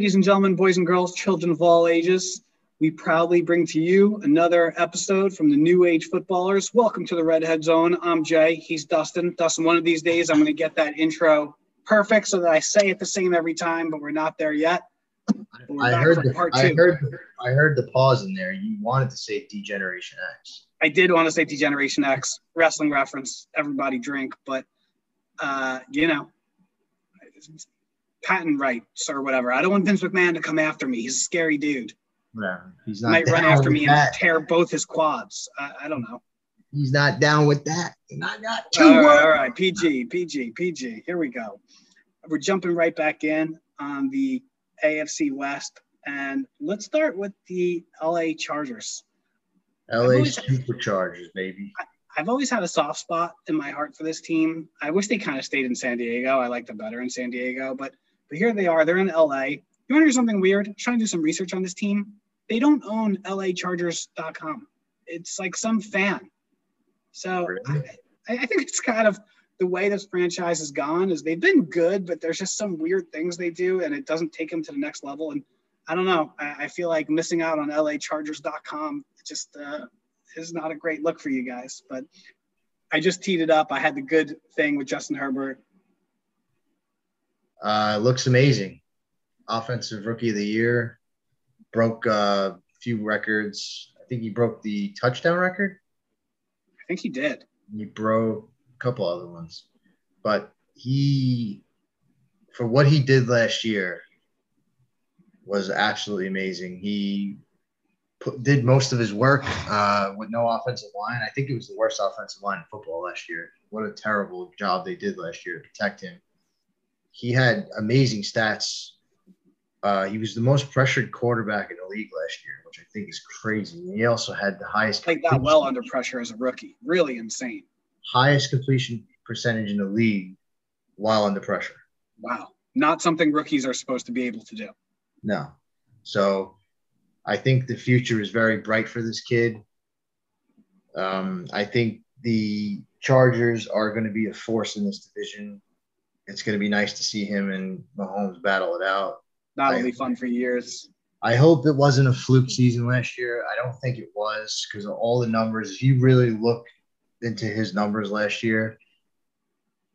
Ladies and gentlemen, boys and girls, children of all ages, we proudly bring to you another episode from the New Age Footballers. Welcome to the Redhead Zone. I'm Jay. He's Dustin. Dustin, one of these days, I'm going to get that intro perfect so that I say it the same every time, but we're not there yet. I heard, the, I heard, I heard the pause in there. You wanted to say D-Generation X. I did want to say D-Generation X, wrestling reference, everybody drink, but uh, you know, patent rights or whatever. I don't want Vince McMahon to come after me. He's a scary dude. Yeah, he's not. Might run after me that. and tear both his quads. I, I, don't know. He's not down with that. Not got two. All right, all right, PG, PG, PG. Here we go. We're jumping right back in on the AFC West, and let's start with the LA Chargers. LA Superchargers, baby. I, I've always had a soft spot in my heart for this team. I wish they kind of stayed in San Diego. I like them better in San Diego, but but here they are. They're in LA. You want to hear something weird? I'm trying to do some research on this team. They don't own LAChargers.com. It's like some fan. So really? I, I think it's kind of the way this franchise has gone is they've been good, but there's just some weird things they do, and it doesn't take them to the next level. And I don't know. I, I feel like missing out on LAChargers.com just uh, is not a great look for you guys. But I just teed it up. I had the good thing with Justin Herbert. Uh, looks amazing. Offensive Rookie of the Year. Broke uh, a few records. I think he broke the touchdown record. I think he did. He broke a couple other ones, but he, for what he did last year, was absolutely amazing. He put, did most of his work uh, with no offensive line. I think it was the worst offensive line in football last year. What a terrible job they did last year to protect him he had amazing stats. Uh, he was the most pressured quarterback in the league last year, which I think is crazy. And he also had the highest. Played that well under pressure as a rookie. Really insane. Highest completion percentage in the league while under pressure. Wow. Not something rookies are supposed to be able to do. No. So I think the future is very bright for this kid. Um, I think the Chargers are going to be a force in this division it's going to be nice to see him and Mahomes battle it out. That'll I, be fun for years. I hope it wasn't a fluke season last year. I don't think it was because of all the numbers. If you really look into his numbers last year,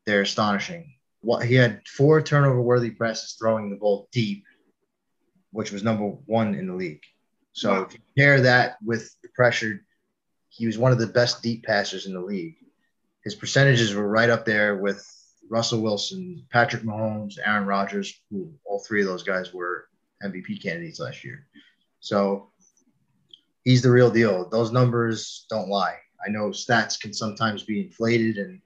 they're astonishing. What he had four turnover worthy passes throwing the ball deep, which was number one in the league. So wow. if you compare that with the pressure, he was one of the best deep passers in the league. His percentages were right up there with Russell Wilson, Patrick Mahomes, Aaron Rodgers, who all three of those guys were MVP candidates last year. So he's the real deal. Those numbers don't lie. I know stats can sometimes be inflated, and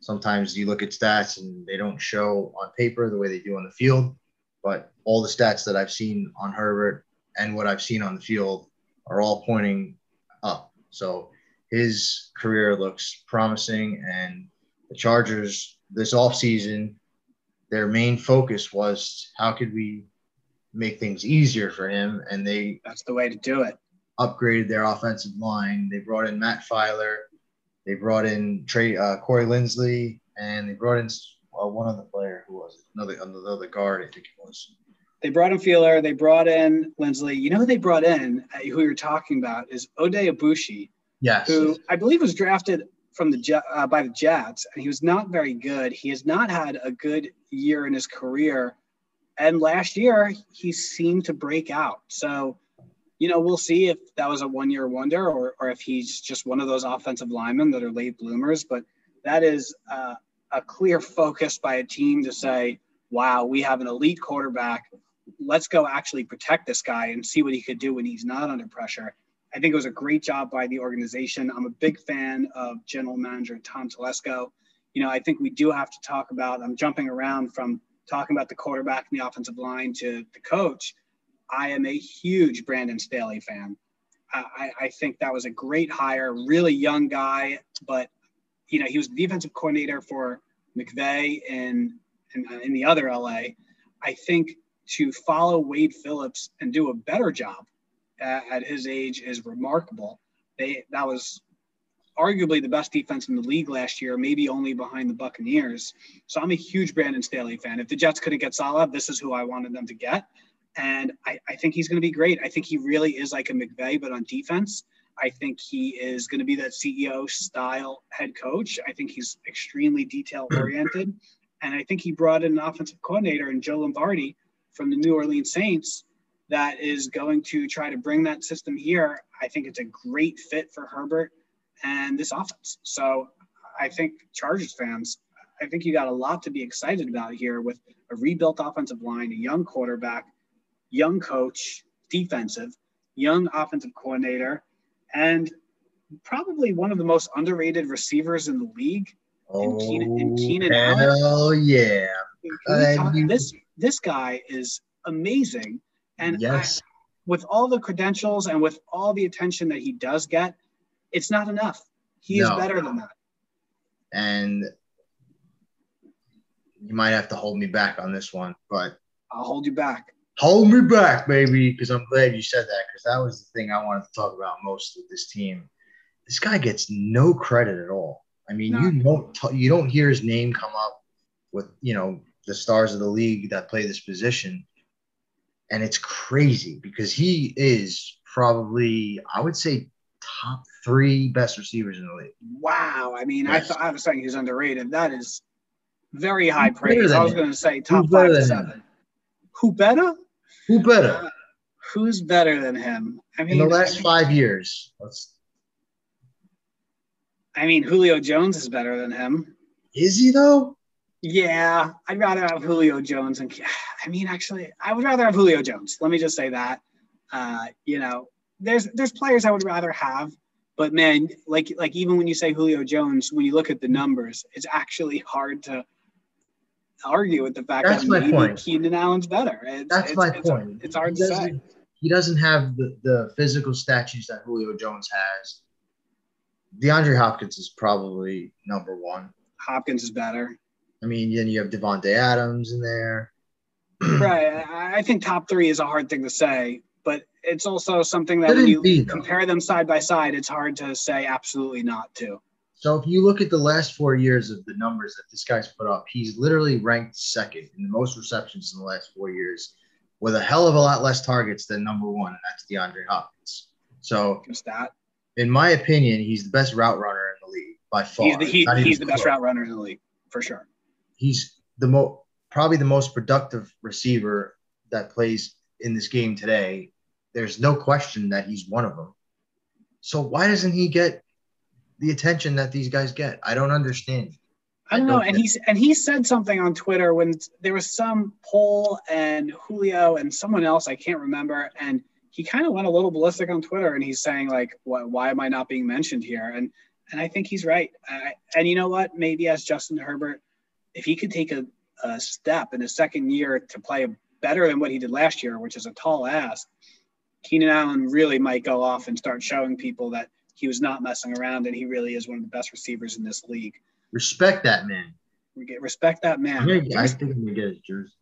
sometimes you look at stats and they don't show on paper the way they do on the field. But all the stats that I've seen on Herbert and what I've seen on the field are all pointing up. So his career looks promising, and the Chargers this off season, their main focus was how could we make things easier for him, and they that's the way to do it. Upgraded their offensive line. They brought in Matt Feiler. They brought in Trey uh, Corey Linsley, and they brought in uh, one other player. Who was it? Another another guard. I think it was. They brought in Feiler. They brought in Linsley. You know who they brought in? Uh, who you're talking about is Oday Aboushi. Yes. Who I believe was drafted from the uh, by the Jets, and he was not very good. He has not had a good year in his career, and last year he seemed to break out. So, you know, we'll see if that was a one-year wonder or or if he's just one of those offensive linemen that are late bloomers. But that is uh, a clear focus by a team to say, "Wow, we have an elite quarterback. Let's go actually protect this guy and see what he could do when he's not under pressure." I think it was a great job by the organization. I'm a big fan of General Manager Tom Telesco. You know, I think we do have to talk about. I'm jumping around from talking about the quarterback and the offensive line to the coach. I am a huge Brandon Staley fan. I, I think that was a great hire, really young guy, but you know he was the defensive coordinator for McVay in, in uh, in the other LA. I think to follow Wade Phillips and do a better job at, at his age is remarkable. They that was arguably the best defense in the league last year, maybe only behind the Buccaneers. So I'm a huge Brandon Staley fan. If the Jets couldn't get Saleh, this is who I wanted them to get. And I, I think he's going to be great. I think he really is like a McVay, but on defense. I think he is going to be that CEO style head coach. I think he's extremely detail oriented. And I think he brought in an offensive coordinator in Joe Lombardi from the New Orleans Saints that is going to try to bring that system here. I think it's a great fit for Herbert and this offense. So I think Chargers fans, I think you got a lot to be excited about here with a rebuilt offensive line, a young quarterback, young coach, defensive, young offensive coordinator, and probably one of the most underrated receivers in the league. Oh, in Keenan, in Keenan hell Allen. yeah. Talk- this this guy is amazing, and yes. I, with all the credentials and with all the attention that he does get, it's not enough. He is better than that. and you might have to hold me back on this one, but I'll hold you back. hold me back, baby, because I'm glad you said that because that was the thing I wanted to talk about most with this team. This guy gets no credit at all. I mean, you don't t- you don't hear his name come up with you know the stars of the league that play this position, and it's crazy because he is probably I would say top three best receivers in the league. Wow. I mean, I Yes. thought I was saying he's underrated. That is very high Who's praise. I was going to say top Who's five to than him? seven. Who better? Who better uh, Who's better than him? I in mean, the last five years? Let's I mean, Julio Jones is better than him. is he though? Yeah, I'd rather have Julio Jones. And I mean, actually, I would rather have Julio Jones. Let me just say that. Uh, you know, there's there's players I would rather have, but man, like like even when you say Julio Jones, when you look at the numbers, it's actually hard to argue with the fact That's that my maybe point. Keenan Allen's better. It's, That's it's, my it's, point. It's hard he to say. doesn't, he doesn't have the, the physical statues that Julio Jones has. DeAndre Hopkins is probably number one. Hopkins is better. I mean, then you have Davante Adams in there. right. I think top three is a hard thing to say, but it's also something that when you be, compare them side by side, it's hard to say absolutely not to. So if you look at the last four years of the numbers that this guy's put up, he's literally ranked second in the most receptions in the last four years, with a hell of a lot less targets than number one, and that's DeAndre Hopkins. So Just that. in my opinion, he's the best route runner in the league by far. He's the, he, he's the best route runner in the league for sure. He's the mo probably the most productive receiver that plays in this game today. There's no question that he's one of them. So why doesn't he get the attention that these guys get? I don't understand. I don't know. And he's and he said something on Twitter when there was some poll and Julio and someone else I can't remember, and he kind of went a little ballistic on Twitter, and he's saying like, "What? Why am I not being mentioned here?" And and I think he's right. I, and you know what? Maybe as Justin Herbert, if he could take a, a step in his second year to play better than what he did last year, which is a tall ask, Keenan Allen really might go off and start showing people that he was not messing around and he really is one of the best receivers in this league. Respect that man. We get respect that man. Gonna- I think I'm gonna get his jersey.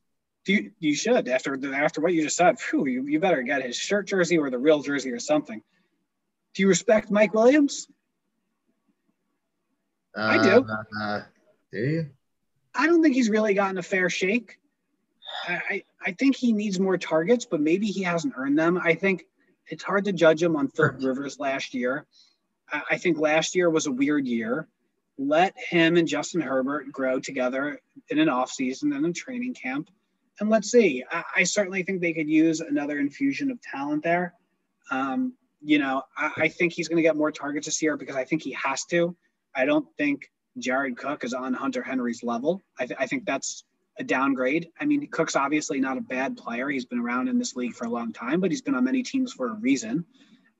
You, you should after after what you just said. Phew, you, you better get his shirt jersey or the real jersey or something. Do you respect Mike Williams? I do. Uh, do you? I don't think he's really gotten a fair shake. I, I, think he needs more targets, but maybe he hasn't earned them. I think it's hard to judge him on Philip Rivers last year. I, I think last year was a weird year. Let him and Justin Herbert grow together in an offseason and a training camp. And let's see. I, I certainly think they could use another infusion of talent there. Um, you know, I, I think he's going to get more targets this year because I think he has to. I don't think Jared Cook is on Hunter Henry's level. I, th- I think that's a downgrade. I mean, Cook's obviously not a bad player. He's been around in this league for a long time, but he's been on many teams for a reason.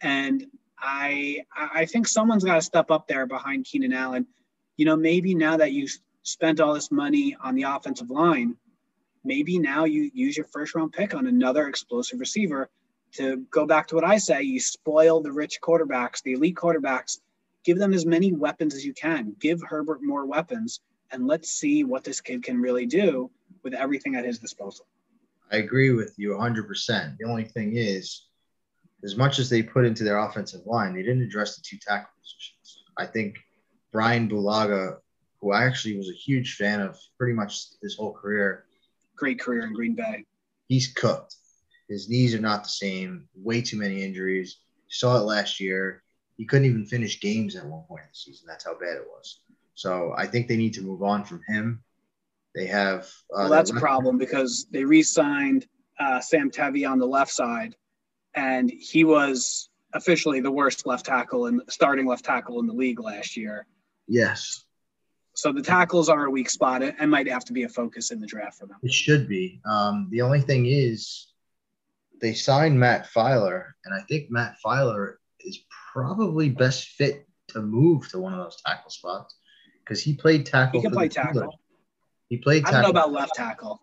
And I I think someone's got to step up there behind Keenan Allen. You know, maybe now that you spent all this money on the offensive line, maybe now you use your first round pick on another explosive receiver to go back to what I say, you spoil the rich quarterbacks, the elite quarterbacks, give them as many weapons as you can. Give Herbert more weapons and let's see what this kid can really do with everything at his disposal. I agree with you 100%. The only thing is, as much as they put into their offensive line, they didn't address the two tackle positions. I think Brian Bulaga, who I actually was a huge fan of pretty much his whole career, Great career in Green Bay. he's cooked. His knees are not the same. Way too many injuries. You saw it last year. He couldn't even finish games at one point in the season. That's how bad it was. So I think they need to move on from him. They have. Uh, well, that's a problem because they re-signed uh, Sam Tevi on the left side, and he was officially the worst left tackle and starting left tackle in the league last year. Yes. So the tackles are a weak spot and might have to be a focus in the draft for them. It should be. Um, the only thing is, they signed Matt Feiler, and I think Matt Feiler is probably best fit to move to one of those tackle spots because he played tackle. He can play tackle. He played. Tackle. I don't know about left tackle.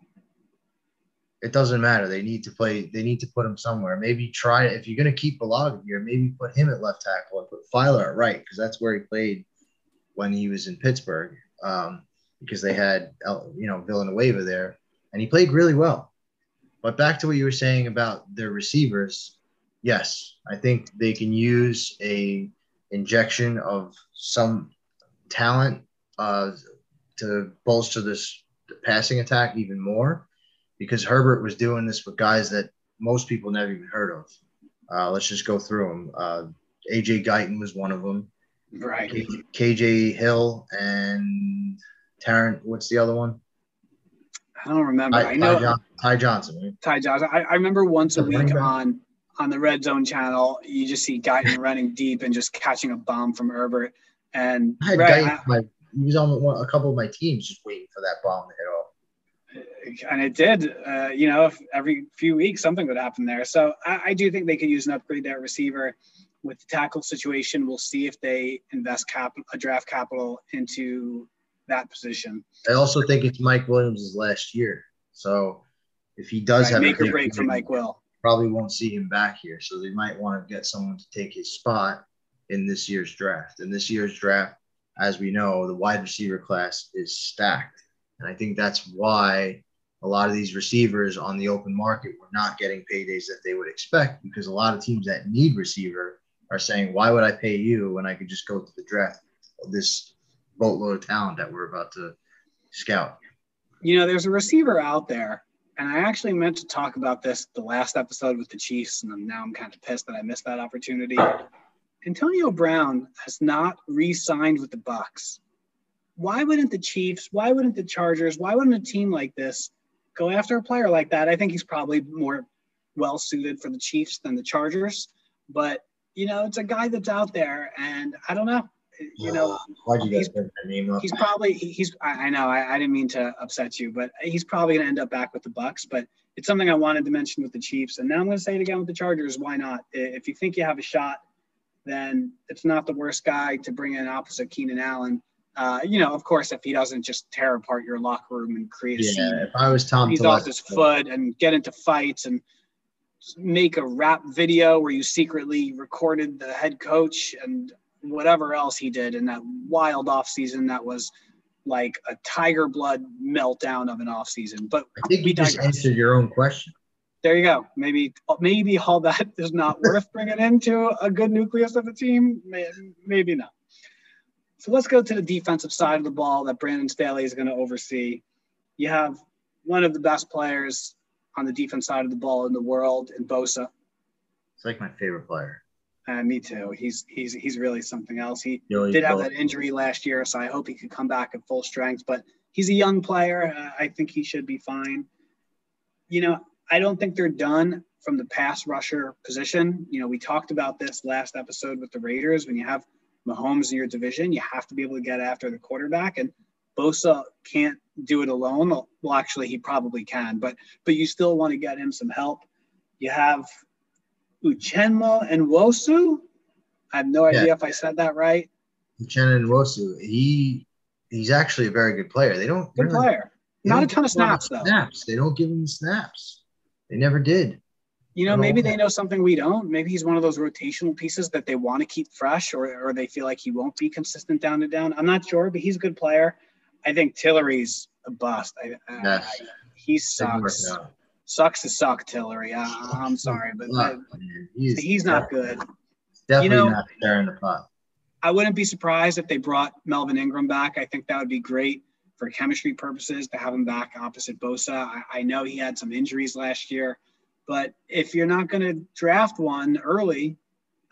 It doesn't matter. They need to play. They need to put him somewhere. Maybe try if you're going to keep Bulaga here. Maybe put him at left tackle and put Feiler at right because that's where he played when he was in Pittsburgh. Um, because they had you know Villanueva there, and he played really well. But back to what you were saying about their receivers, yes, I think they can use a injection of some talent uh, to bolster this passing attack even more because Herbert was doing this with guys that most people never even heard of. Uh, let's just go through them. Uh, AJ Guyton was one of them. Right. KJ Hill and Tarrant. What's the other one? I don't remember. Ty, I know Ty, John, Ty Johnson. Right? Ty Johnson. I, I remember once a week on on the Red Zone channel, you just see Guyton running deep and just catching a bomb from Herbert. And I had right, Guyton, my, he was on one, a couple of my teams just waiting for that bomb to hit off. And it did. Uh, you know, every few weeks something would happen there. So I, I do think they could use an upgrade there receiver with the tackle situation. We'll see if they invest cap a draft capital into that position. I also think it's Mike Williams' last year. So if he does right, have make a break for Mike Will, probably won't see him back here. So they might want to get someone to take his spot in this year's draft. And this year's draft, as we know, the wide receiver class is stacked. And I think that's why a lot of these receivers on the open market were not getting paydays that they would expect because a lot of teams that need receiver are saying, why would I pay you when I could just go to the draft this boatload of talent that we're about to scout? You know, there's a receiver out there, and I actually meant to talk about this the last episode with the Chiefs, and now I'm kind of pissed that I missed that opportunity. Antonio Brown has not re-signed with the Bucs. Why wouldn't the Chiefs? Why wouldn't the Chargers? Why wouldn't a team like this go after a player like that? I think he's probably more well suited for the Chiefs than the Chargers. But you know, it's a guy that's out there, and I don't know. You know, why'd you guys bring that name up? He's probably he's. I, I know I, I, didn't mean to upset you, but he's probably going to end up back with the Bucs. But it's something I wanted to mention with the Chiefs, and now I'm going to say it again with the Chargers. Why not? If you think you have a shot, then it's not the worst guy to bring in opposite Keenan Allen. Uh, you know, of course, if he doesn't just tear apart your locker room and create a yeah, scene, if I was Tom, he's off his foot and get into fights and make a rap video where you secretly recorded the head coach and whatever else he did in that wild off season that was like a tiger blood meltdown of an off season. But I think you just answered your own question. There you go. Maybe maybe all that is not worth bringing into a good nucleus of a team. Maybe not. So let's go to the defensive side of the ball that Brandon Staley is going to oversee. You have one of the best players on the defense side of the ball in the world in Bosa. It's like my favorite player. Uh, me too. He's he's he's really something else. He did have that injury last year, so I hope he could come back at full strength. But he's a young player. Uh, I think he should be fine. You know, I don't think they're done from the pass rusher position. You know, we talked about this last episode with the Raiders. When you have Mahomes in your division, you have to be able to get after the quarterback. And Bosa can't do it alone. Well, actually, he probably can, but but you still want to get him some help. You have Uchenna Wosu. I have no idea yeah. if I said that right. Uchenna Nwosu. He he's actually a very good player. They don't good really, player. Not a ton of snaps though. Snaps. They don't give him snaps. They never did. You know, maybe they know something we don't. Maybe he's one of those rotational pieces that they want to keep fresh, or or they feel like he won't be consistent down to down. I'm not sure, but he's a good player. I think Tillery's a bust. I, yes. I, he sucks. Sucks to suck, Tillery. I, am sorry, but I, he's, he's, not good. Definitely you know, not there in the pot. I wouldn't be surprised if they brought Melvin Ingram back. I think that would be great for chemistry purposes to have him back opposite Bosa. I, I know he had some injuries last year, But if you're not going to draft one early,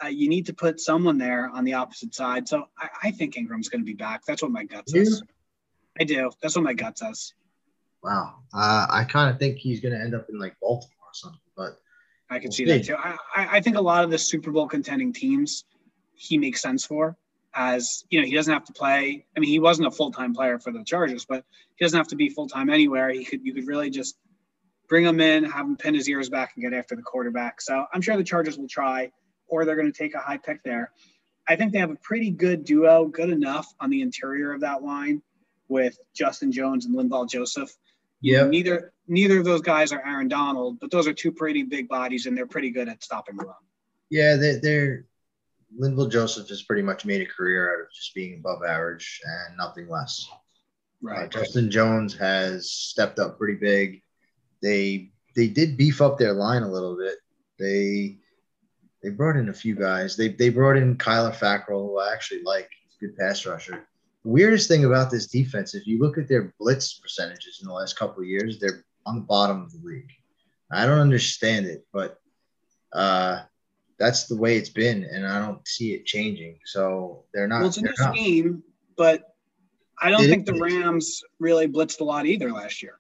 uh, you need to put someone there on the opposite side. So I, I think Ingram's going to be back. That's what my gut says. I do. That's what my gut says. Wow. Uh, I kind of think he's going to end up in like Baltimore or something, but I can we'll see, see. that too. I, I think a lot of the Super Bowl contending teams he makes sense for as you know he doesn't have to play. I mean he wasn't a full-time player for the chargers but he doesn't have to be full-time anywhere. He could you could really just bring him in have him pin his ears back and get after the quarterback. So i'm sure the chargers will try or they're going to take a high pick there. I think they have a pretty good duo good enough on the interior of that line with justin jones and linval joseph yeah neither neither of those guys are aaron donald but those are two pretty big bodies and they're pretty good at stopping the run yeah they're, they're Linval Joseph has pretty much made a career out of just being above average and nothing less. Right. Uh, Justin Jones has stepped up pretty big. They they did beef up their line a little bit. They they brought in a few guys. They they brought in Kyler Fackrell, who I actually like. He's a good pass rusher. Weirdest thing about this defense, if you look at their blitz percentages in the last couple of years, they're on the bottom of the league. I don't understand it, but uh, that's the way it's been, and I don't see it changing. So they're not. Well, it's a new not. scheme, but I don't it think is. the Rams really blitzed a lot either last year.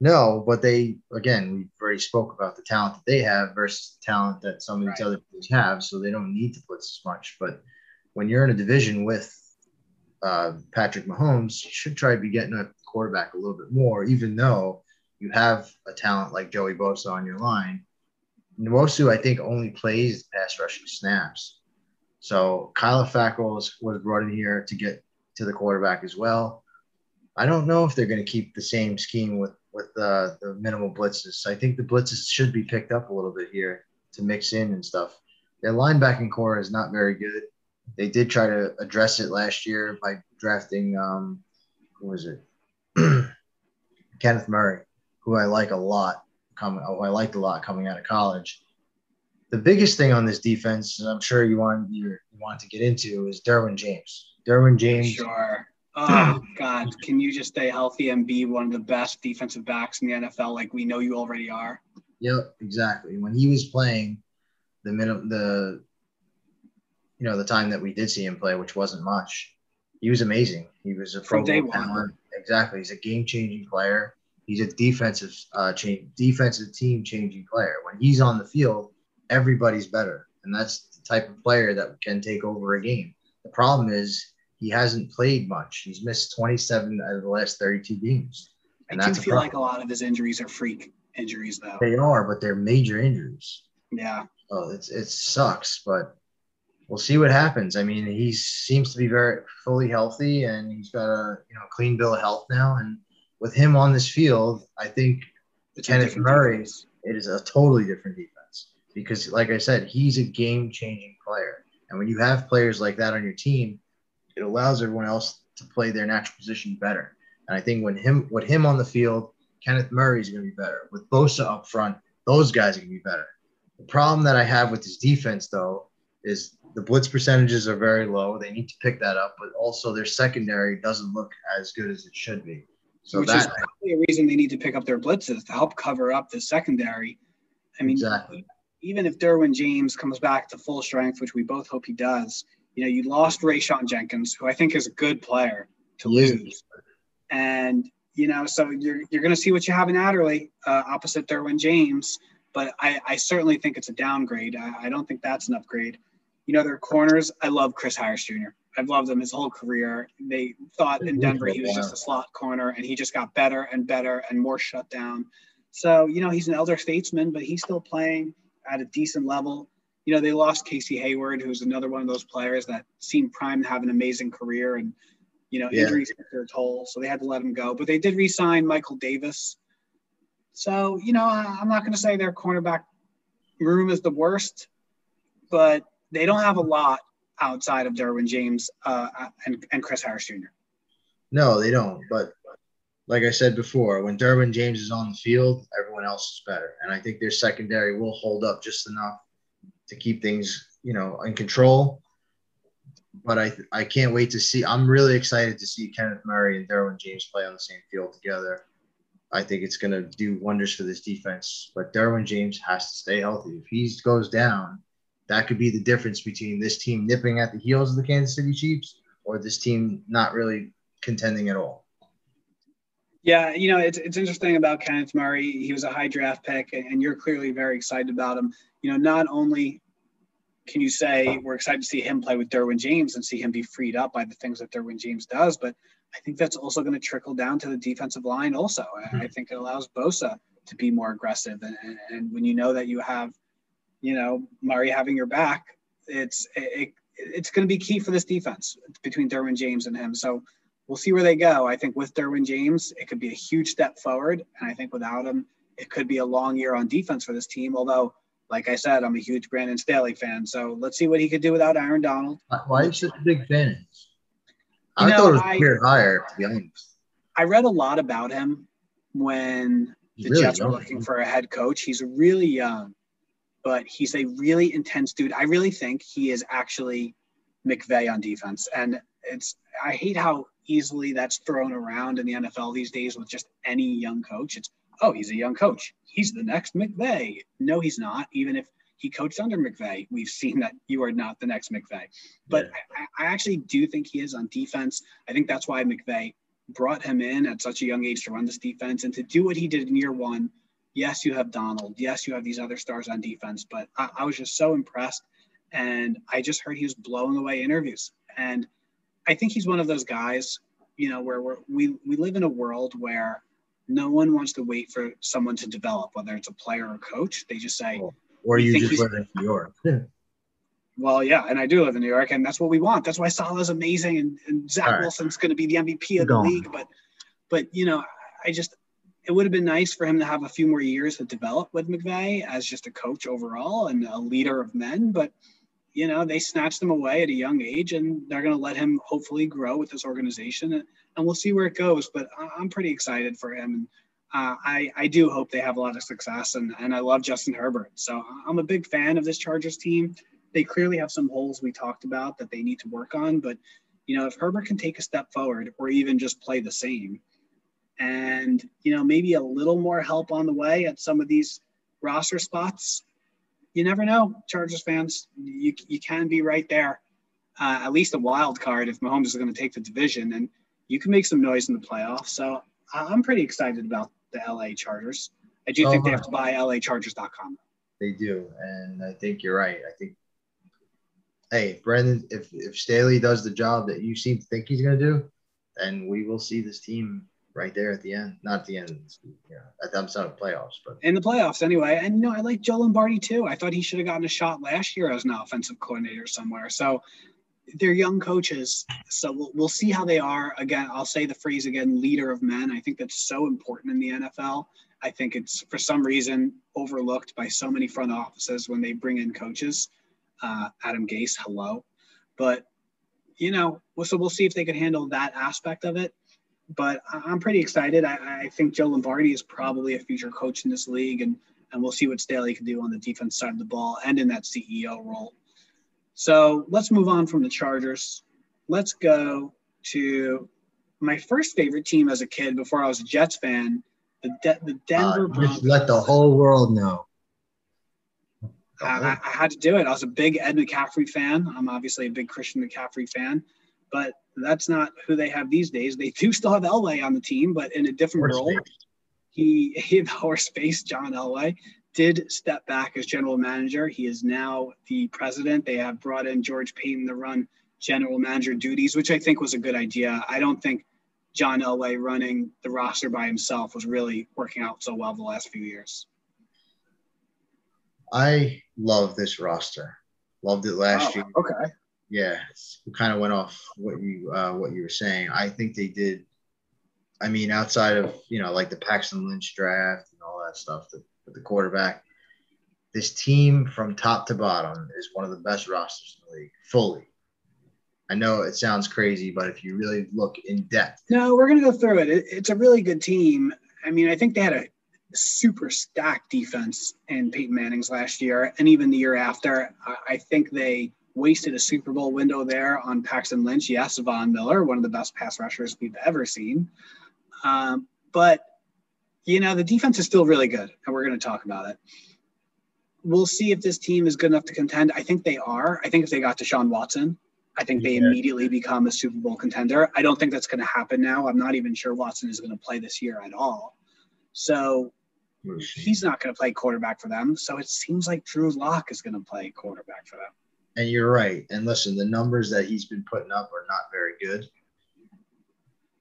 No, but they again, we've already spoke about the talent that they have versus the talent that some of these right. other teams have, so they don't need to blitz as much. But when you're in a division with uh, Patrick Mahomes, should try to be getting a quarterback a little bit more, even though you have a talent like Joey Bosa on your line Nwosu, I think, only plays pass rushing snaps. So Kyler Fackrell was, was brought in here to get to the quarterback as well. I don't know if they're going to keep the same scheme with with uh, the minimal blitzes. I think the blitzes should be picked up a little bit here to mix in and stuff. Their linebacking core is not very good. They did try to address it last year by drafting um, who was it? Kenneth Murray, who I like a lot coming, oh, I liked a lot coming out of college. The biggest thing on this defense, and I'm sure you want you want to get into, is Derwin James. Derwin James. Sure. Oh God, can you just stay healthy and be one of the best defensive backs in the NFL, like we know you already are? Yep, exactly. When he was playing, the minute the you know the time that we did see him play, which wasn't much, he was amazing. He was a pro day one. Exactly, he's a game changing player. He's a defensive uh, change, defensive team changing player. When he's on the field, everybody's better, and that's the type of player that can take over a game. The problem is he hasn't played much. He's missed 27 out of the last 32 games. And I do feel like a lot of his injuries are freak injuries, though. They are, but they're major injuries. Yeah. Oh, it's it sucks, but we'll see what happens. I mean, he seems to be very fully healthy, and he's got a you know clean bill of health now, and with him on this field, I think it's Kenneth Murray defense. it is a totally different defense because, like I said, he's a game changing player. And when you have players like that on your team, it allows everyone else to play their natural position better. And I think when him with him on the field, Kenneth Murray is going to be better. With Bosa up front, those guys are going to be better. The problem that I have with this defense, though, is the blitz percentages are very low. They need to pick that up, but also their secondary doesn't look as good as it should be. So Which that, is probably a reason they need to pick up their blitzes to help cover up the secondary. I mean, exactly. even if Derwin James comes back to full strength, which we both hope he does, you know, you lost Rayshawn Jenkins, who I think is a good player to lose. And, you know, so you're, you're going to see what you have in Adderley uh, opposite Derwin James. But I, I certainly think it's a downgrade. I, I don't think that's an upgrade. You know, their corners, I love Chris Harris Jr. I've loved him his whole career. They thought in Denver he was just a slot corner, and he just got better and better and more shut down. So, you know, he's an elder statesman, but he's still playing at a decent level. You know, they lost Casey Hayward, who's another one of those players that seemed primed to have an amazing career, and you know, yeah. injuries took their toll, so they had to let him go. But they did re-sign Michael Davis. So, you know, I'm not going to say their cornerback room is the worst, but they don't have a lot outside of Derwin James uh, and, and Chris Harris Jr. No, they don't. But like I said before, when Derwin James is on the field, everyone else is better. And I think their secondary will hold up just enough to keep things, you know, in control. But I I can't wait to see. I'm really excited to see Kenneth Murray and Derwin James play on the same field together. I think it's going to do wonders for this defense. But Derwin James has to stay healthy. If he goes down, that could be the difference between this team nipping at the heels of the Kansas City Chiefs or this team not really contending at all. Yeah, you know, it's, it's interesting about Kenneth Murray. He was a high draft pick, and you're clearly very excited about him. You know, not only can you say we're excited to see him play with Derwin James and see him be freed up by the things that Derwin James does, but I think that's also going to trickle down to the defensive line. Also, mm-hmm. I think it allows Bosa to be more aggressive, and, and, and, when you know that you have, you know, Murray having your back, it's it, it's going to be key for this defense between Derwin James and him. So we'll see where they go. I think with Derwin James, it could be a huge step forward, and I think without him, it could be a long year on defense for this team. Although, like I said, I'm a huge Brandon Staley fan, so let's see what he could do without Aaron Donald. Why are you such a big fan? I know, thought it was I, clear higher, to be honest. I read a lot about him when the really Jets were looking for a head coach. He's really young, but he's a really intense dude. I really think he is actually McVay on defense, and it's I hate how easily that's thrown around in the NFL these days with just any young coach. It's oh, he's a young coach. He's the next McVay. No, he's not. Even if he coached under McVay, we've seen that you are not the next McVay. But yeah. I, I actually do think he is on defense. I think that's why McVay brought him in at such a young age to run this defense and to do what he did in year one. Yes, you have Donald. Yes, you have these other stars on defense, but I, I was just so impressed. And I just heard he was blowing away interviews. And I think he's one of those guys, you know, where we're, we we live in a world where no one wants to wait for someone to develop, whether it's a player or coach. They just say, or you just live in New York. well, yeah, and I do live in New York, and that's what we want. That's why Saleh's amazing, and, and Zach right. Wilson's going to be the MVP of the league. But, but you know, I just it would have been nice for him to have a few more years to develop with McVay as just a coach overall and a leader of men. But you know, they snatched him away at a young age and they're going to let him hopefully grow with this organization and, and we'll see where it goes. But I'm pretty excited for him. And uh, I, I do hope they have a lot of success and, and I love Justin Herbert. So I'm a big fan of this Chargers team. They clearly have some holes we talked about that they need to work on. But, you know, if Herbert can take a step forward or even just play the same and, you know, maybe a little more help on the way at some of these roster spots, you never know, Chargers fans. You, you can be right there, uh, at least a wild card if Mahomes is going to take the division, and you can make some noise in the playoffs. So I'm pretty excited about the LA Chargers. I do think they have to buy LAChargers.com. They do, and I think you're right. I think, hey, Brendan, if if Staley does the job that you seem to think he's going to do, then we will see this team right there at the end. Not at the end, yeah, I'm sorry, playoffs, but in the playoffs anyway. And you know, I like Joe Lombardi too. I thought he should have gotten a shot last year as an offensive coordinator somewhere. So they're young coaches, so we'll, we'll see how they are. Again, I'll say the phrase again: leader of men. I think that's so important in the NFL. I think it's for some reason overlooked by so many front offices when they bring in coaches. Uh, Adam Gase, hello, but you know, so we'll see if they can handle that aspect of it but I'm pretty excited. I, I, think Joe Lombardi is probably a future coach in this league, and and we'll see what Staley can do on the defense side of the ball and in that CEO role. So let's move on from the Chargers. Let's go to my first favorite team as a kid before I was a Jets fan, the De- the Denver uh, Broncos. Let the whole world know. I, I, had to do it. I was a big Ed McCaffrey fan. I'm obviously a big Christian McCaffrey fan, but that's not who they have these days. They do still have Elway on the team, but in a different horse role. Face. He, he the horse face, John Elway, did step back as general manager. He is now the president. They have brought in George Paton to run general manager duties, which I think was a good idea. I don't think John Elway running the roster by himself was really working out so well the last few years. I love this roster. Loved it last oh, year. Okay yeah, kind of went off what you uh, what you were saying. I think they did. I mean, outside of you know like the Paxton Lynch draft and all that stuff the, with the quarterback, this team from top to bottom is one of the best rosters in the league. Fully. I know it sounds crazy, but if you really look in depth, no, we're gonna go through it. it it's a really good team. I mean, I think they had a super stacked defense in Peyton Manning's last year, and even the year after. I think they wasted a Super Bowl window there on Paxton Lynch. Yes, Von Miller, one of the best pass rushers we've ever seen. Um, but You know, the defense is still really good, and we're going to talk about it. We'll see if this team is good enough to contend. I think they are. I think if they got Deshaun Watson, I think they Yeah. immediately become a Super Bowl contender. I don't think that's going to happen now. I'm not even sure Watson is going to play this year at all. So he's not going to play quarterback for them. So it seems like Drew Lock is going to play quarterback for them. And you're right. And listen, the numbers that he's been putting up are not very good.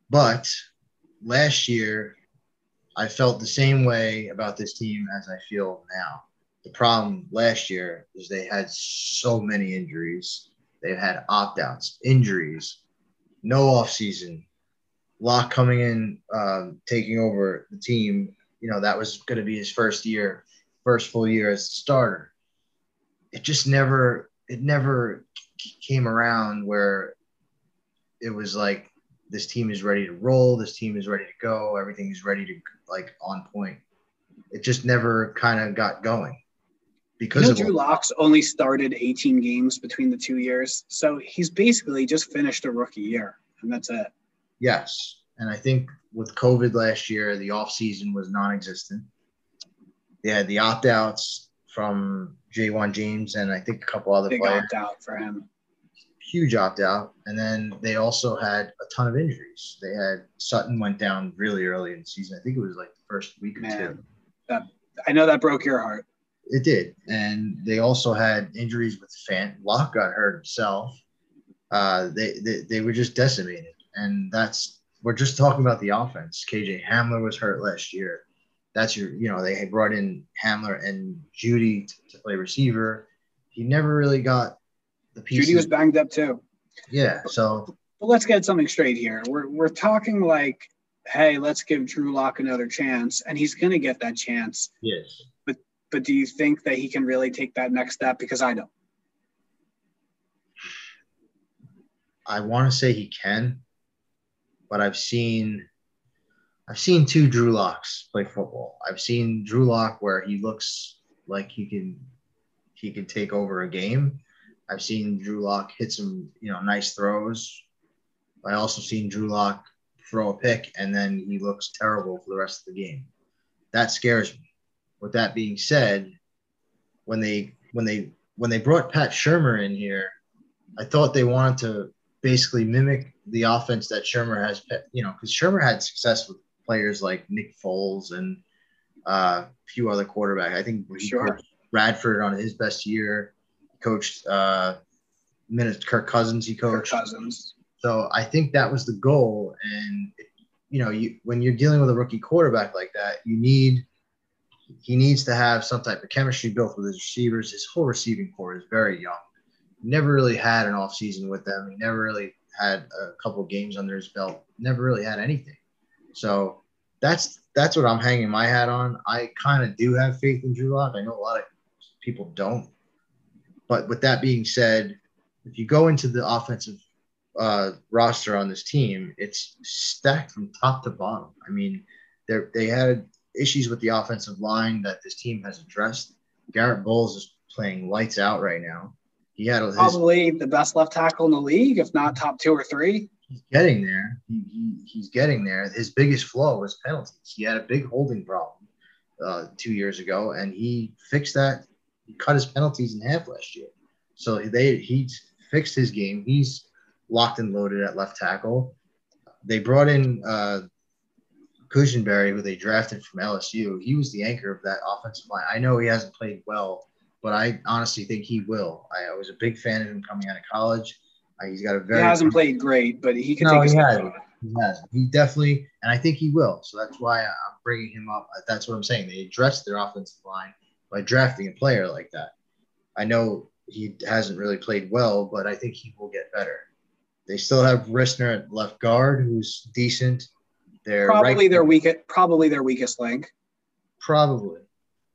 But last year, I felt the same way about this team as I feel now. The problem last year is they had so many injuries. They've had opt outs, injuries, no offseason. Lock coming in, um, taking over the team. You know, that was going to be his first year, first full year as starter. It just never, it never came around where it was like this team is ready to roll, this team is ready to go, everything is ready to like on point. It just never kind of got going You because know, of Drew Lock's only started 18 games between the two years. So he's basically just finished a rookie year, and that's it. yes. And I think with COVID last year, the offseason was non-existent. They had the opt-outs from Ja'Wuan James and I think a couple other Big players. opt out for him. huge opt out. And then they also had a ton of injuries. They had Sutton went down really early in the season. I think it was like the first week or two. That I know that broke your heart. It did. And they also had injuries with Fant. Lock got hurt himself. Uh, they, they they were just decimated. And that's we're just talking about the offense. KJ Hamler was hurt last year. That's your, you know, they had brought in Hamler and Jeudy to, to play receiver. He never really got the pieces. Jeudy was banged up too. yeah. So But let's get something straight here. We're we're talking like, hey, let's give Drew Lock another chance, and he's gonna get that chance. yes. But, But do you think that he can really take that next step? Because I don't. I want to say he can, but I've seen I've seen two Drew Locks play football. I've seen Drew Lock where he looks like he can he can take over a game. I've seen Drew Lock hit some, you know, nice throws. I also seen Drew Lock throw a pick and then he looks terrible for the rest of the game. That scares me. With that being said, when they when they when they brought Pat Shurmur in here, I thought they wanted to basically mimic the offense that Shurmur has, you know, because Shurmur had success with players like Nick Foles and uh, a few other quarterbacks. I think he Sure. Bradford on his best year. Coached uh, minutes Kirk Cousins. He coached Kirk. Cousins. So I think that was the goal. And you know, you when you're dealing with a rookie quarterback like that, you need he needs to have some type of chemistry built with his receivers. His whole receiving core is very young. Never really had an off season with them. He never really had a couple games under his belt. Never really had anything. So that's that's what I'm hanging my hat on. I kind of do have faith in Drew Lock. I know a lot of people don't. But with that being said, if you go into the offensive uh, roster on this team, it's stacked from top to bottom. I mean, they they had issues with the offensive line that this team has addressed. Garett Bolles is playing lights out right now. He had his, Probably the best left tackle in the league, if not top two or three. He's getting there. He, he, he's getting there. His biggest flaw was penalties. He had a big holding problem uh, two years ago, and he fixed that. He cut his penalties in half last year. So they he fixed his game. He's locked and loaded at left tackle. They brought in uh, Cushenberry, who they drafted from LSU. He was the anchor of that offensive line. I know he hasn't played well, but I honestly think he will. I, I was a big fan of him coming out of college. He's got a He very hasn't played great, but he can No, take he hasn't. he has. He definitely, and I think he will. So that's why I'm bringing him up. That's what I'm saying. They addressed their offensive line by drafting a player like that. I know he hasn't really played well, but I think he will get better. They still have Risner at left guard, who's decent. They're Probably right, their weakest. Probably their weakest link. probably.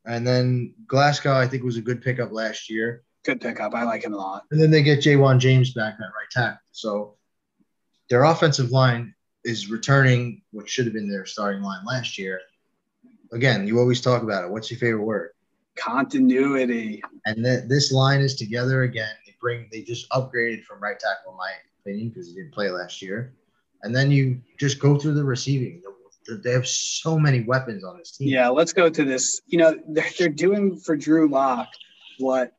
And then Glasgow, I think, was a good pickup last year. Good pickup. I like him a lot. And then they get Ja'Wuan James back at right tackle. So their offensive line is returning what should have been their starting line last year. Again, you always talk about it. What's your favorite word? Continuity. And th- this line is together again. They bring they just upgraded from right tackle, in my opinion, because he didn't play last year. And then you just go through the receiving. They have so many weapons on this team. Yeah, let's go to this. You know, they're, they're doing for Drew Lock what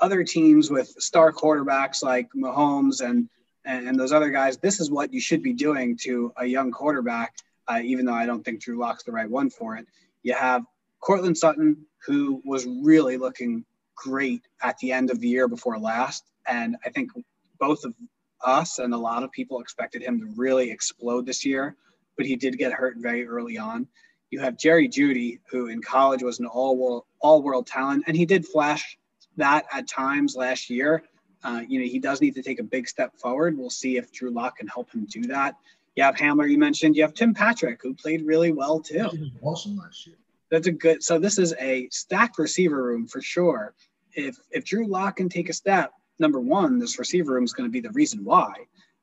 other teams with star quarterbacks like Mahomes and, and, those other guys, this is what you should be doing to a young quarterback, uh, even though I don't think Drew Lock's the right one for it. You have Courtland Sutton, who was really looking great at the end of the year before last. And I think both of us and a lot of people expected him to really explode this year, but he did get hurt very early on. You have Jerry Jeudy, who in college was an all world all world talent, and he did flash that at times last year. Uh, you know, he does need to take a big step forward. We'll see if Drew Lock can help him do that. You have Hamler, you mentioned. You have Tim Patrick, who played really well too. Awesome last year. That's a good. So this is a stacked receiver room for sure. If if Drew Lock can take a step, number one, this receiver room is going to be the reason why.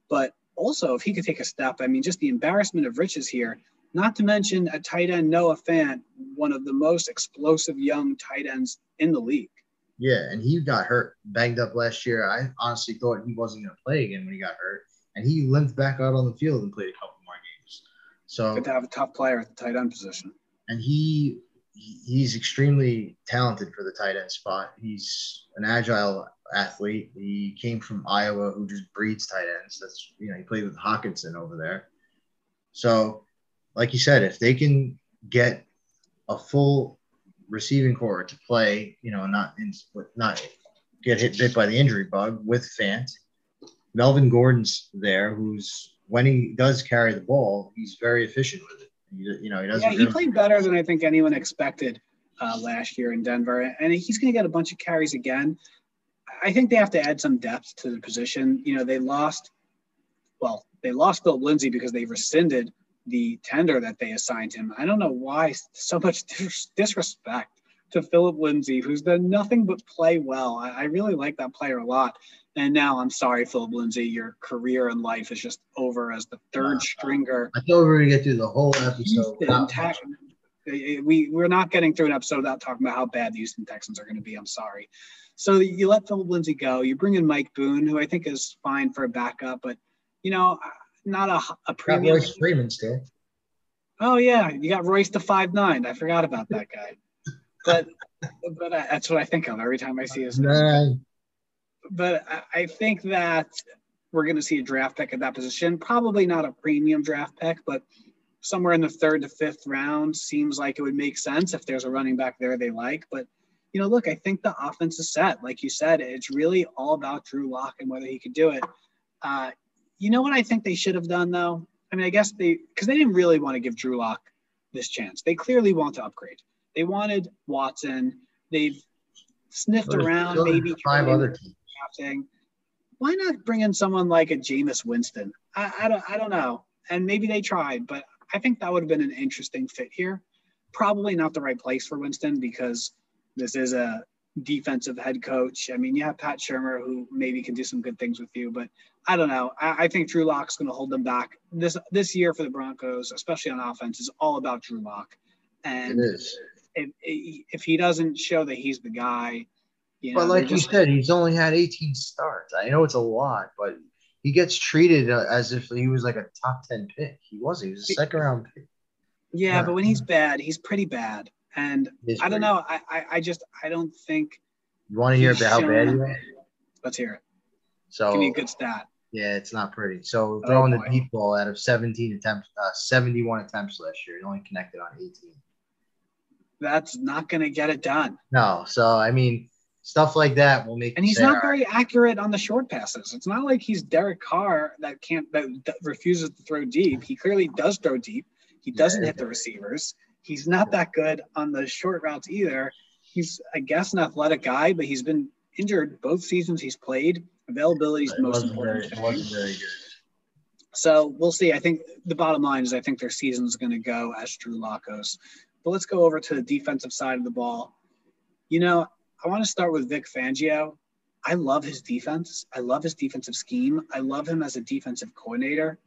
But also, if he could take a step, I mean, just the embarrassment of riches here. Not to mention a tight end, Noah Fant, one of the most explosive young tight ends in the league. Yeah, and he got hurt, banged up last year. I honestly thought he wasn't going to play again when he got hurt, and he limped back out on the field and played a couple more games. So good to have a tough player at the tight end position. And he he's extremely talented for the tight end spot. He's an agile athlete. He came from Iowa, who just breeds tight ends. That's you know he played with Hockenson over there. So, like you said, if they can get a full receiving core to play, you know, not in, not get hit bit by the injury bug with Fant. Melvin Gordon's there, who's when he does carry the ball, he's very efficient with it. You, you know, he doesn't. Yeah, he played better than I think anyone expected uh, last year in Denver, and he's going to get a bunch of carries again. I think they have to add some depth to the position. You know, they lost, well, they lost Phil Lindsay because they rescinded the tender that they assigned him. I don't know why so much disrespect to Philip Lindsay, who's done nothing but play well. I, I, really like that player a lot. And now I'm sorry, Philip Lindsay, your career and life is just over as the third stringer. I thought we were going to get through the whole episode. Eh, eh, we, we're not getting through an episode without talking about how bad the Houston Texans are going to be. I'm sorry. So you let Philip Lindsay go. You bring in Mike Boone, who I think is fine for a backup, but you know, not a, a premium. Royce Freeman still. Oh yeah, you got Royce to five nine. I forgot about that guy. But but I, that's what I think of every time I see his name. But I, I think that we're going to see a draft pick at that position. Probably not a premium draft pick, but somewhere in the third to fifth round seems like it would make sense if there's a running back there they like. But you know, look, I think the offense is set. Like you said, it's really all about Drew Lock and whether he could do it. Uh, you know what I think they should have done though? I mean, I guess they because they didn't really want to give Drew Lock this chance. They clearly want to upgrade. They wanted Watson. They've sniffed around maybe five other teams. Drafting. Why not bring in someone like a Jameis Winston? I, I don't I don't know. And maybe they tried, but I think that would have been an interesting fit here. Probably not the right place for Winston because this is a defensive head coach. I mean, you have Pat Shurmur who maybe can do some good things with you, but I don't know. I, I think Drew Lock's going to hold them back this this year for the Broncos, especially on offense. Is all about Drew Lock, and if, if he doesn't show that he's the guy, you know, but like you said, he's only had 18 starts. I know it's a lot, but he gets treated uh, as if he was like a top 10 pick. He wasn't. He was a second round pick. Yeah, but when he's bad, he's pretty bad. And I don't know. I, I, I just I don't think. You want to hear about how bad you are? Let's hear it. So give me a good stat. Yeah, it's not pretty. So oh, throwing the deep ball out of 17 attempts, uh, 71 attempts last year, he only connected on 18. That's not going to get it done. No. So I mean, stuff like that will make. And he's not very accurate on the short passes. It's not like he's Derek Carr that can't that, that refuses to throw deep. He clearly does throw deep. He doesn't yeah. hit the receivers. He's not that good on the short routes either. He's, I guess, an athletic guy, but he's been injured both seasons he's played. Availability is the most important. Very, wasn't very good. So we'll see. I think the bottom line is I think their season is going to go as Drew Lockos. But let's go over to the defensive side of the ball. You know, I want to start with Vic Fangio. I love his defense. I love his defensive scheme. I love him as a defensive coordinator.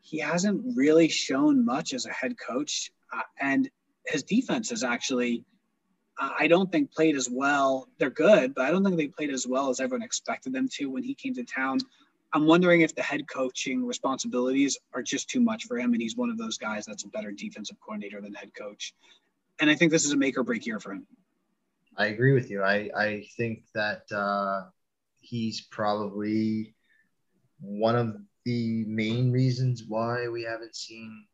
He hasn't really shown much as a head coach. Uh, and his defense is actually, uh, I don't think played as well. They're good, but I don't think they played as well as everyone expected them to when he came to town. I'm wondering if the head coaching responsibilities are just too much for him, and he's one of those guys that's a better defensive coordinator than head coach. And I think this is a make or break year for him. I agree with you. I I think that uh, he's probably one of the main reasons why we haven't seen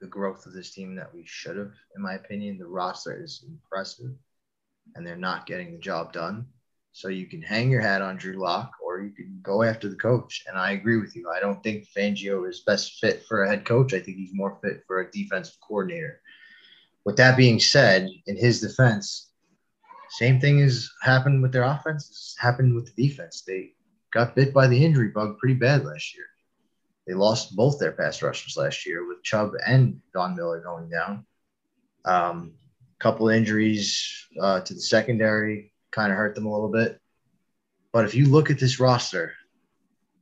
the growth of this team that we should have. In my opinion, the roster is impressive, and they're not getting the job done. So you can hang your hat on Drew Lock or you can go after the coach. And I agree with you. I don't think Fangio is best fit for a head coach. I think he's more fit for a defensive coordinator. With that being said, in his defense, same thing has happened with their offense. happened with the defense. They got bit by the injury bug pretty bad last year. They lost both their pass rushers last year with Chubb and Von Miller going down. Um, couple injuries uh, to the secondary kind of hurt them a little bit. But if you look at this roster,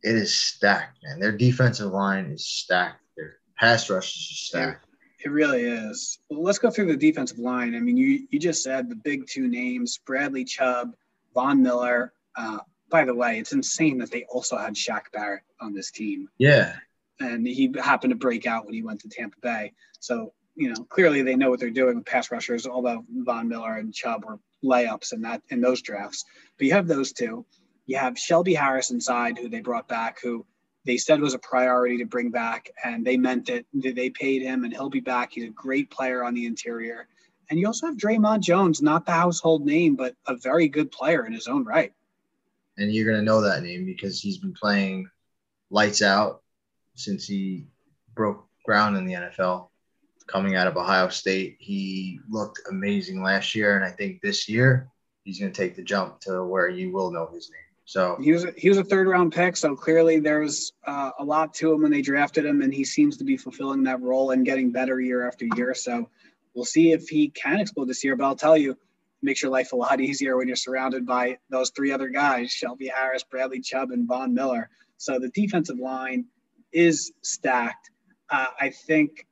it is stacked, man. Their defensive line is stacked. Their pass rush is stacked. It really is. Well, let's go through the defensive line. I mean, you you just said the big two names: Bradley Chubb, Von Miller. Uh, by the way, it's insane that they also had Shaq Barrett on this team. Yeah, and he happened to break out when he went to Tampa Bay. So you know, clearly they know what they're doing with pass rushers. Although Von Miller and Chubb were layups in that in those drafts, but you have those two. You have Shelby Harris inside, who they brought back, who they said was a priority to bring back, and they meant it. They paid him, and he'll be back. He's a great player on the interior. And you also have Dre'Mont Jones, not the household name, but a very good player in his own right. And you're going to know that name because he's been playing lights out since he broke ground in the NFL coming out of Ohio State. He looked amazing last year, and I think this year he's going to take the jump to where you will know his name. So he was a, he was a third round pick, so clearly there's uh, a lot to him when they drafted him, and he seems to be fulfilling that role and getting better year after year. So we'll see if he can explode this year. But I'll tell you, makes your life a lot easier when you're surrounded by those three other guys: Shelby Harris, Bradley Chubb, and Von Miller. So the defensive line is stacked. Uh, I think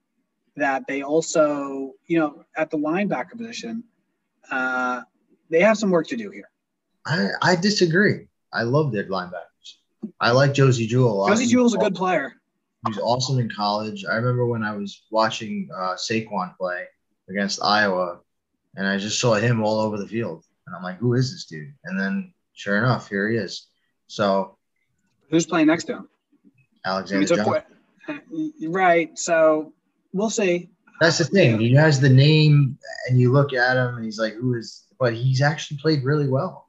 that they also, you know, at the linebacker position, uh, they have some work to do here. I, I disagree. I love their linebackers. I like Josey Jewell a lot. Josey Jewell's a good player. He's awesome in college. I remember when I was watching uh, Saquon play against Iowa, and I just saw him all over the field, and I'm like, "Who is this dude?" And then, sure enough, here he is. So, who's playing next to him? Alexander Right. So we'll see. That's the thing. He has the name, and you look at him, and he's like, "Who is?" But he's actually played really well,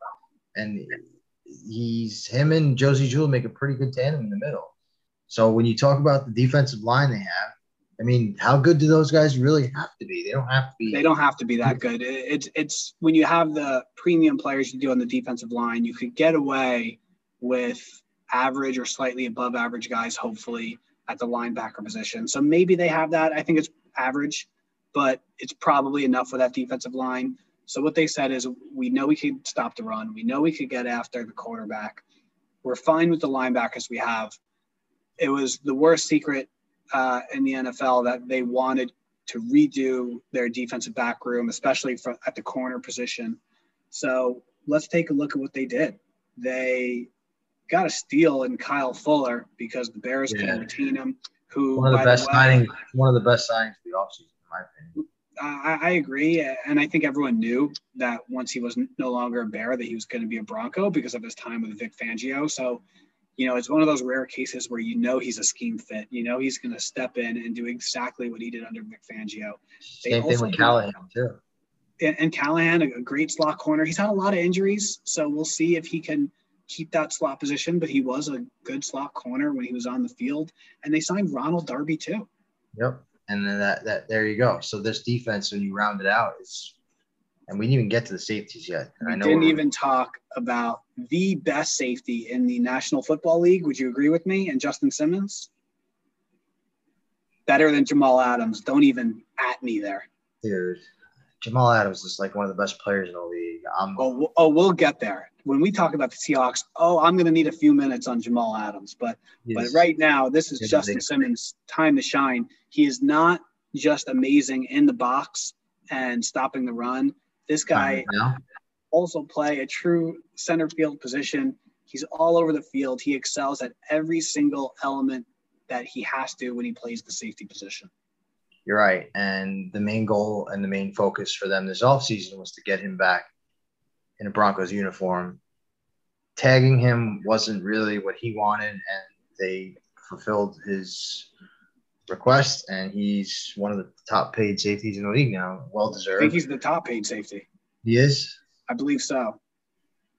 and he's him and Josey Jewell make a pretty good tandem in the middle. So when you talk about the defensive line they have, I mean, how good do those guys really have to be? They don't have to be. They don't have to be that good. It's it's when you have the premium players you do on the defensive line, you could get away with average or slightly above average guys, hopefully, at the linebacker position. So maybe they have that. I think it's average, but it's probably enough for that defensive line. So what they said is we know we can stop the run. We know we could get after the quarterback. We're fine with the linebackers we have. It was the worst secret uh, in the NFL that they wanted to redo their defensive back room, especially for, at the corner position. So let's take a look at what they did. They got a steal in Kyle Fuller because the Bears yeah. can retain him. Who one of the best the way, one of the best signings of the offseason, in my opinion. I, I, agree, and I think everyone knew that once he was no longer a Bear, that he was going to be a Bronco because of his time with Vic Fangio. So, you know, it's one of those rare cases where you know he's a scheme fit. You know he's going to step in and do exactly what he did under McFangio. Fangio. They Same thing with Callahan too. And, and Callahan, a, a great slot corner. He's had a lot of injuries, so we'll see if he can – keep that slot position, but he was a good slot corner when he was on the field. And they signed Ronald Darby too. Yep. And then that that there you go. So this defense, when you round it out, is and we didn't even get to the safeties yet. And we I know didn't even talk about the best safety in the National Football League. Would you agree with me? And Justin Simmons? Better than Jamal Adams. Don't even at me there. Dude. Jamal Adams is like one of the best players in the league. I'm, oh, oh, we'll get there when we talk about the Seahawks. Oh, I'm going to need a few minutes on Jamal Adams, but yes. but right now this is Justin Simmons' time to shine. He is not just amazing in the box and stopping the run. This guy also play a true center field position. He's all over the field. He excels at every single element that he has to when he plays the safety position. You're right. And the main goal and the main focus for them this offseason was to get him back in a Broncos uniform. Tagging him wasn't really what he wanted, and they fulfilled his request, and he's one of the top paid safeties in the league now. Well deserved. I think he's the top paid safety. He is? I believe so.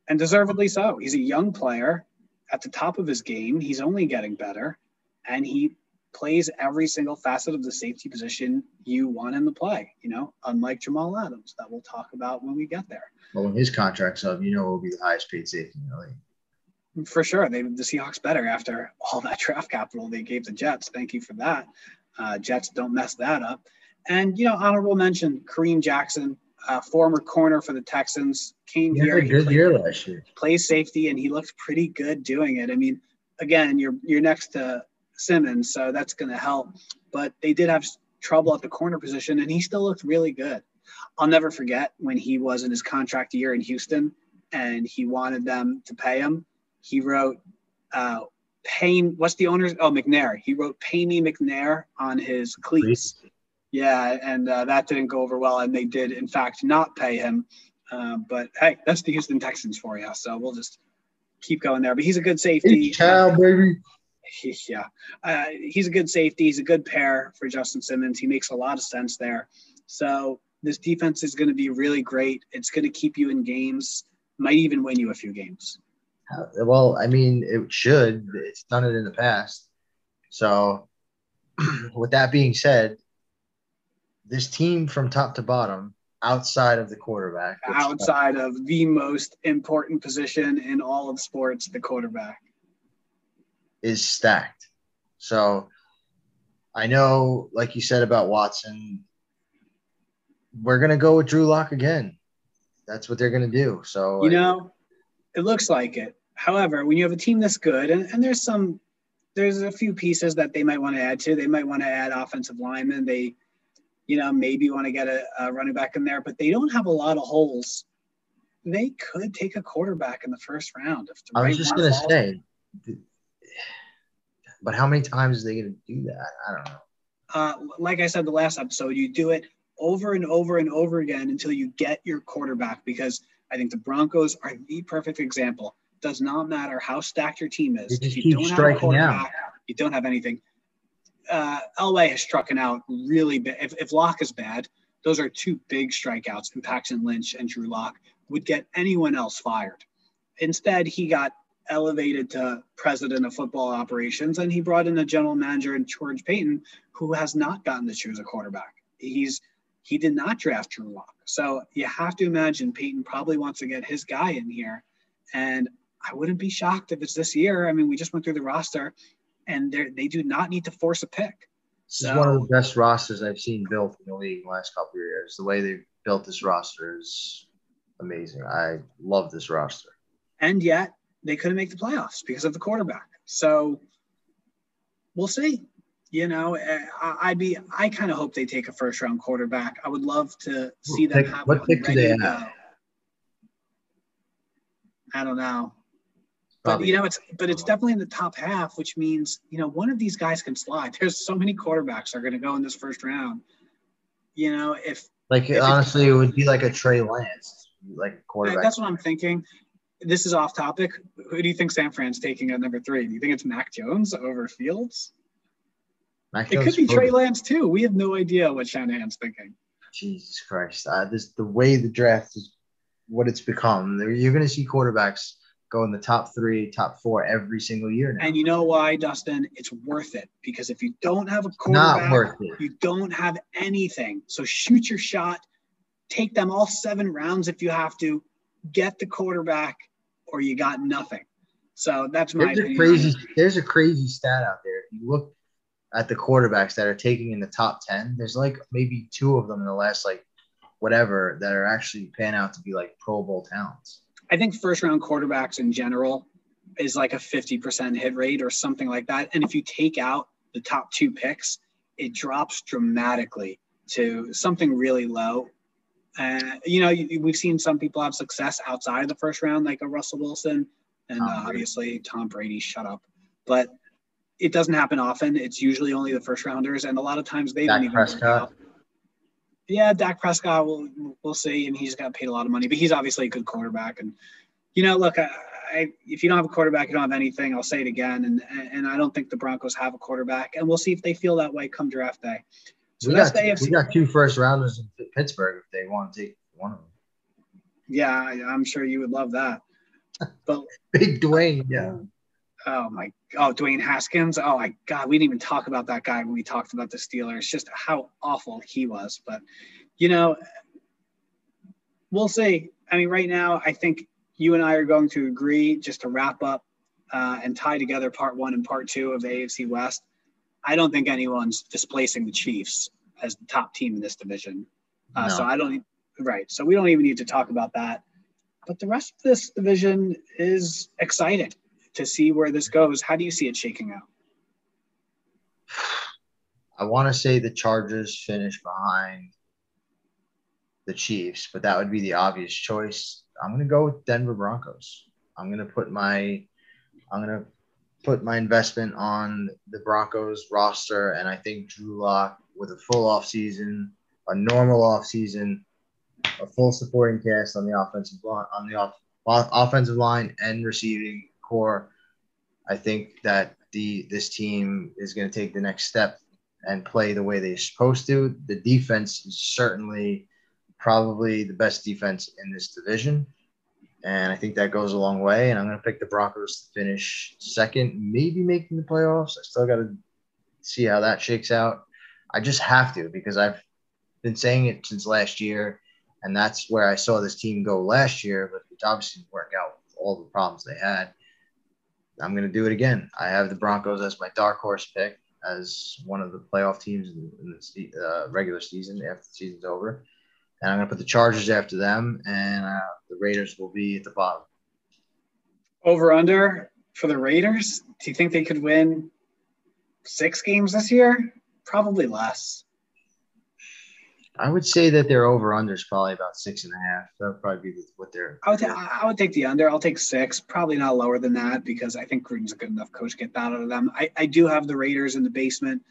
And deservedly so. He's a young player at the top of his game. He's only getting better, and he plays every single facet of the safety position you want him to play, you know, unlike Jamal Adams that we'll talk about when we get there. Well, when his contract's up, you know it will be the highest paid safety in the league. For sure. They the Seahawks better after all that draft capital they gave the Jets. Thank you for that. Uh, Jets don't mess that up. And you know, honorable mention, Kareem Jackson, uh, former corner for the Texans, came he here. Had a good played, year last year. Plays safety, and he looked pretty good doing it. I mean, again, you're you're next to Simmons, so that's going to help. But they did have trouble at the corner position, and he still looked really good. I'll never forget when he was in his contract year in Houston, and he wanted them to pay him. He wrote, uh, "Pay." What's the owner's? Oh, McNair. He wrote "Pay me McNair" on his cleats. Yeah, and uh, that didn't go over well, and they did, in fact, not pay him. Uh, but hey, that's the Houston Texans for you. So we'll just keep going there. But he's a good safety. Child, baby. yeah, uh, he's a good safety. He's a good pair for Justin Simmons. He makes a lot of sense there. So this defense is going to be really great. It's going to keep you in games. Might even win you a few games. Uh, well, I mean, it should. It's done it in the past. So, with that being said, this team from top to bottom, outside of the quarterback, outside of the most important position in all of sports, the quarterback is stacked. So I know, like you said about Watson, we're gonna go with Drew Lock again. That's what they're gonna do. So you know, it looks like it. However, when you have a team that's good, and, and there's some, there's a few pieces that they might want to add to. They might want to add offensive linemen. They, you know, maybe you want to get a, a running back in there, but they don't have a lot of holes. They could take a quarterback in the first round. If I was just gonna say, but how many times are they going to do that? I don't know. Uh, like I said the last episode, you do it over and over and over again until you get your quarterback because I think the Broncos are the perfect example. Does not matter how stacked your team is. If you don't have a quarterback, out. you don't have anything. Uh, Elway has struck out really bad. If, if Lock is bad, those are two big strikeouts. And Paxton Lynch and Drew Lock would get anyone else fired. Instead, he got elevated to president of football operations, and he brought in a general manager in George Paton, who has not gotten to choose a quarterback. He's he did not draft Drew Lock, so you have to imagine Paton probably wants to get his guy in here, and I wouldn't be shocked if it's this year. I mean, we just went through the roster, and they they do not need to force a pick. This is one of the best rosters I've seen built in the league in the last couple of years. The way they built this roster is amazing. I love this roster. And yet, they couldn't make the playoffs because of the quarterback. So we'll see. You know, eh, I'd be. I kind of hope they take a first round quarterback. I would love to see them have what pick do they have? I don't know. But you know, it's but it's definitely in the top half, which means you know one of these guys can slide. There's so many quarterbacks are going to go in this first round. You know, if like if honestly, it, it would be like a Trey Lance, like quarterback. That's what I'm thinking this is off topic. Who do you think San Fran's taking at number three? Do you think it's Mac Jones over Fields? Mac it could be Trey Lance too. We have no idea what Shanahan's thinking. Jesus Christ! Uh, this the way the draft is, what it's become. You're going to see quarterbacks go in the top three, top four every single year now. And you know why, Dustin? It's worth it because if you don't have a quarterback, Not worth it. you don't have anything. So shoot your shot. Take them all seven rounds if you have to get the quarterback or you got nothing. So that's my there's opinion. A crazy, there's a crazy stat out there. If you look at the quarterbacks that are taking in the top 10, there's like maybe two of them in the last like whatever that are actually pan out to be like Pro Bowl talents. I think first round quarterbacks in general is like a 50% hit rate or something like that. And if you take out the top two picks, it drops dramatically to something really low. Uh, you know, we've seen some people have success outside of the first round, like a Russell Wilson and uh, obviously Tom Brady, shut up. But it doesn't happen often. It's usually only the first rounders, and a lot of times they Dak don't even. Prescott. Yeah, Dak Prescott. We'll we'll see, and he's got paid a lot of money, but he's obviously a good quarterback. And you know, look, I, I, if you don't have a quarterback, you don't have anything. I'll say it again, and and I don't think the Broncos have a quarterback, and we'll see if they feel that way come draft day. So we that's got, the AFC. We got two first rounders in Pittsburgh if they want to take one of them. Yeah, I'm sure you would love that. But big Dwayne, yeah. Oh my oh Dwayne Haskins. Oh my god, we didn't even talk about that guy when we talked about the Steelers, just how awful he was. But you know, we'll see. I mean, right now, I think you and I are going to agree just to wrap up uh, and tie together part one and part two of the AFC West. I don't think anyone's displacing the Chiefs as the top team in this division. Uh, no. So I don't, right. So we don't even need to talk about that. But the rest of this division is exciting to see where this goes. How do you see it shaking out? I want to say the Chargers finish behind the Chiefs, but that would be the obvious choice. I'm going to go with Denver Broncos. I'm going to put my I'm going to put my investment on the Broncos roster, and I think Drew Lock with a full off season, a normal off season, a full supporting cast on the offensive line, on the off, offensive line and receiving core. I think that the this team is going to take the next step and play the way they're supposed to. The defense is certainly probably the best defense in this division. And I think that goes a long way. And I'm going to pick the Broncos to finish second, maybe making the playoffs. I still got to see how that shakes out. I just have to because I've been saying it since last year. And that's where I saw this team go last year, but it obviously didn't work out with all the problems they had. I'm going to do it again. I have the Broncos as my dark horse pick as one of the playoff teams in, the uh, regular season after the season's over and I'm going to put the Chargers after them, and uh, the Raiders will be at the bottom. Over under for the Raiders? Do you think they could win six games this year? Probably less. I would say that their over under is probably about six and a half. That would probably be what they're. I would, ta- I would take the under. I'll take six. Probably not lower than that because I think Gruden's a good enough coach to get that out of them. I, I do have the Raiders in the basement.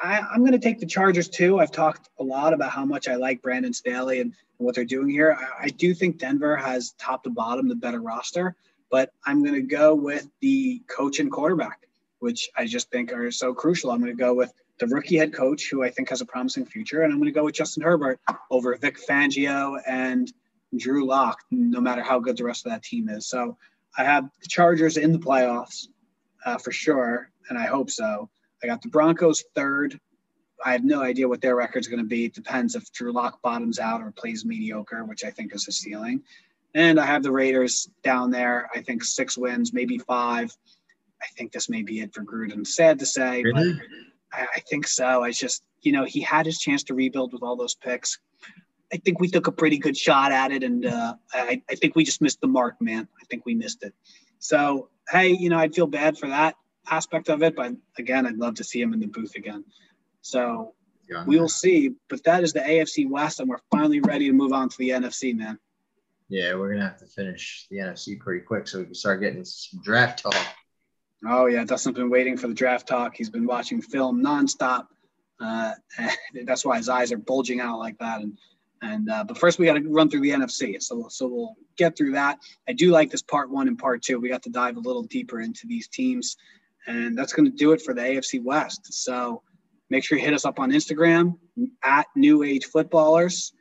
I, am going to take the Chargers too. I've talked a lot about how much I like Brandon Staley and, and what they're doing here. I, I, do think Denver has top to bottom the better roster, but I'm going to go with the coach and quarterback, which I just think are so crucial. I'm going to go with the rookie head coach, who I think has a promising future, and I'm going to go with Justin Herbert over Vic Fangio and Drew Lock, no matter how good the rest of that team is. So I have the Chargers in the playoffs uh, for sure, and I hope so. I got the Broncos third. I have no idea what their record's going to be. It depends if Drew Lock bottoms out or plays mediocre, which I think is a ceiling. And I have the Raiders down there. I think six wins, maybe five. I think this may be it for Gruden. Sad to say, really? but I, I think so. I just, you know, he had his chance to rebuild with all those picks. I think we took a pretty good shot at it, and uh, I, I think we just missed the mark, man. I think we missed it. So, hey, you know, I'd feel bad for that aspect of it, but again, I'd love to see him in the booth again. So yeah, we will see. But that is the AFC West, and we're finally ready to move on to the NFC, man. Yeah, we're gonna have to finish the NFC pretty quick so we can start getting some draft talk. Oh yeah, Dustin's been waiting for the draft talk. He's been watching film nonstop. Uh, that's why his eyes are bulging out like that. And and uh, but first we got to run through the NFC. So so we'll get through that. I do like this part one and part two. We got to dive a little deeper into these teams. And that's going to do it for the AFC West. So make sure you hit us up on Instagram at New Age Footballers.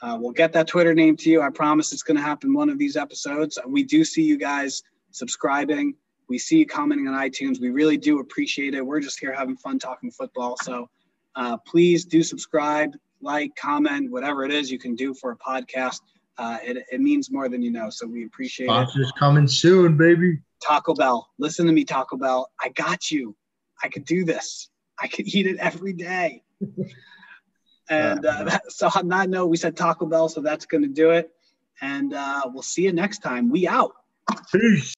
Uh, we'll get that Twitter name to you. I promise it's going to happen one of these episodes. We do see you guys subscribing. We see you commenting on iTunes. We really do appreciate it. We're just here having fun talking football. So uh, please do subscribe, like, comment, whatever it is you can do for a podcast. Uh, it, it means more than you know. So we appreciate Sponsors it. Coming soon, baby. Taco Bell. Listen to me, Taco Bell. I got you. I could do this. I could eat it every day. and uh, that, so on that note, we said Taco Bell, so that's going to do it. And uh, we'll see you next time. We out. Peace.